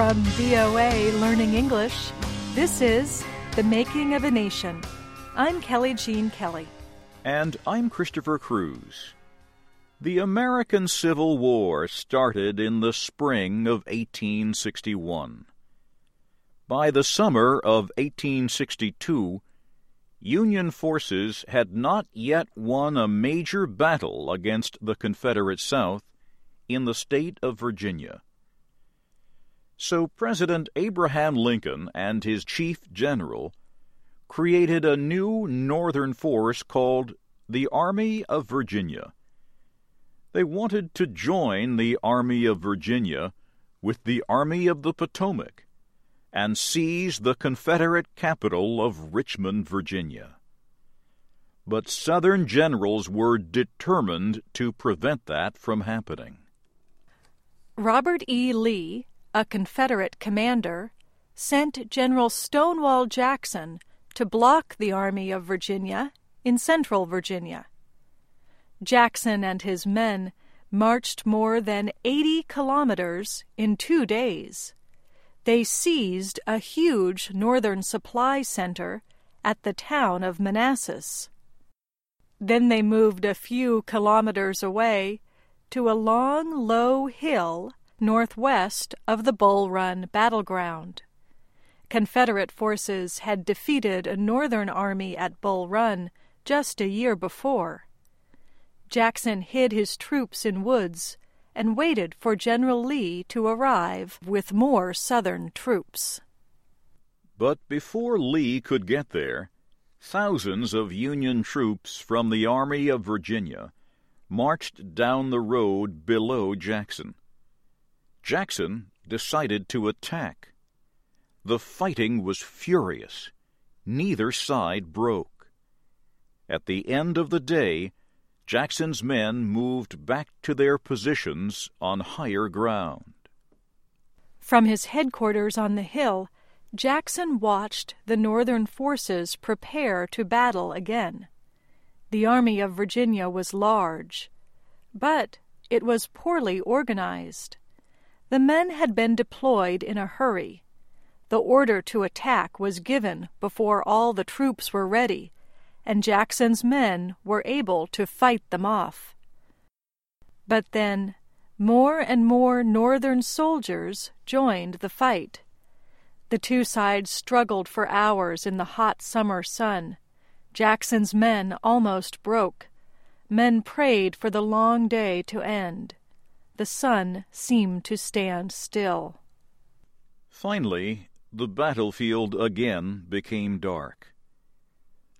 From VOA Learning English, this is The Making of a Nation. I'm Kelly Jean Kelly. And I'm Christopher Cruz. The American Civil War started in the spring of 1861. By the summer of 1862, Union forces had not yet won a major battle against the Confederate South in the state of Virginia. So President Abraham Lincoln and his chief general created a new northern force called the Army of Virginia. They wanted to join the Army of Virginia with the Army of the Potomac and seize the Confederate capital of Richmond, Virginia. But Southern generals were determined to prevent that from happening. Robert E. Lee a Confederate commander, sent General Stonewall Jackson to block the Army of Virginia in central Virginia. Jackson and his men marched more than 80 kilometers in two days. They seized a huge northern supply center at the town of Manassas. Then they moved a few kilometers away to a long, low hill northwest of the Bull Run battleground. Confederate forces had defeated a Northern army at Bull Run just a year before. Jackson hid his troops in woods and waited for General Lee to arrive with more Southern troops. But before Lee could get there, thousands of Union troops from the Army of Virginia marched down the road below Jackson. Jackson decided to attack. The fighting was furious. Neither side broke. At the end of the day, Jackson's men moved back to their positions on higher ground. From his headquarters on the hill, Jackson watched the Northern forces prepare to battle again. The Army of Virginia was large, but it was poorly organized. The men had been deployed in a hurry. The order to attack was given before all the troops were ready, and Jackson's men were able to fight them off. But then more and more Northern soldiers joined the fight. The two sides struggled for hours in the hot summer sun. Jackson's men almost broke. Men prayed for the long day to end the sun seemed to stand still. Finally, the battlefield again became dark.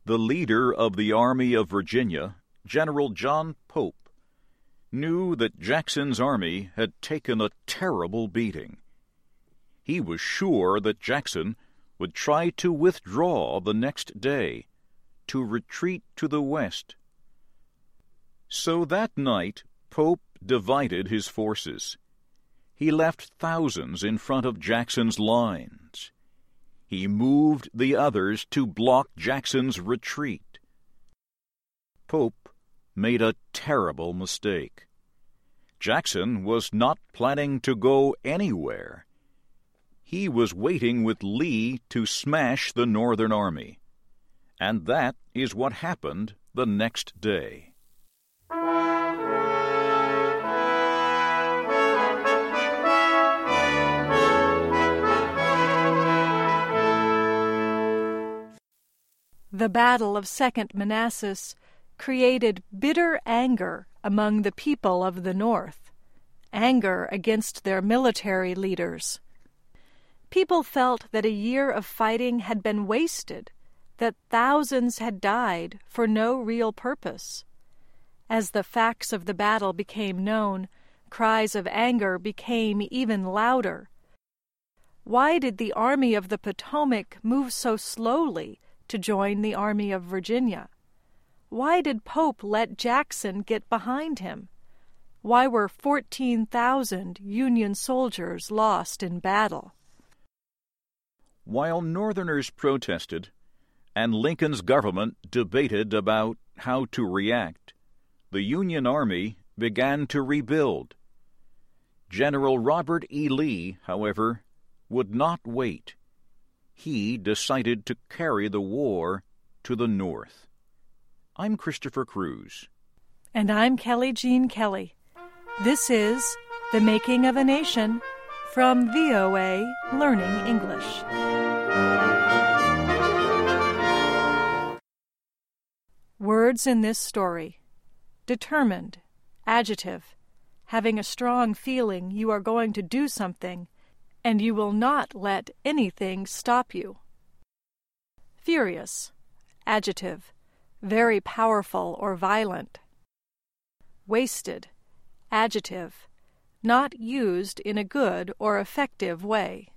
The leader of the Army of Virginia, General John Pope, knew that Jackson's army had taken a terrible beating. He was sure that Jackson would try to withdraw the next day, to retreat to the west. So that night Pope divided his forces. He left thousands in front of Jackson's lines. He moved the others to block Jackson's retreat. Pope made a terrible mistake. Jackson was not planning to go anywhere. He was waiting with Lee to smash the Northern Army. And that is what happened the next day. The Battle of Second Manassas created bitter anger among the people of the North, anger against their military leaders. People felt that a year of fighting had been wasted, that thousands had died for no real purpose. As the facts of the battle became known, cries of anger became even louder. Why did the Army of the Potomac move so slowly? To join the Army of Virginia? Why did Pope let Jackson get behind him? Why were 14,000 Union soldiers lost in battle? While Northerners protested and Lincoln's government debated about how to react, the Union Army began to rebuild. General Robert E. Lee, however, would not wait. He decided to carry the war to the north. I'm Christopher Cruz. And I'm Kelly Jean Kelly. This is The Making of a Nation from VOA Learning English. Words in this story determined, adjective, having a strong feeling you are going to do something, and you will not let anything stop you. Furious, adjective, very powerful or violent. Wasted, adjective, not used in a good or effective way.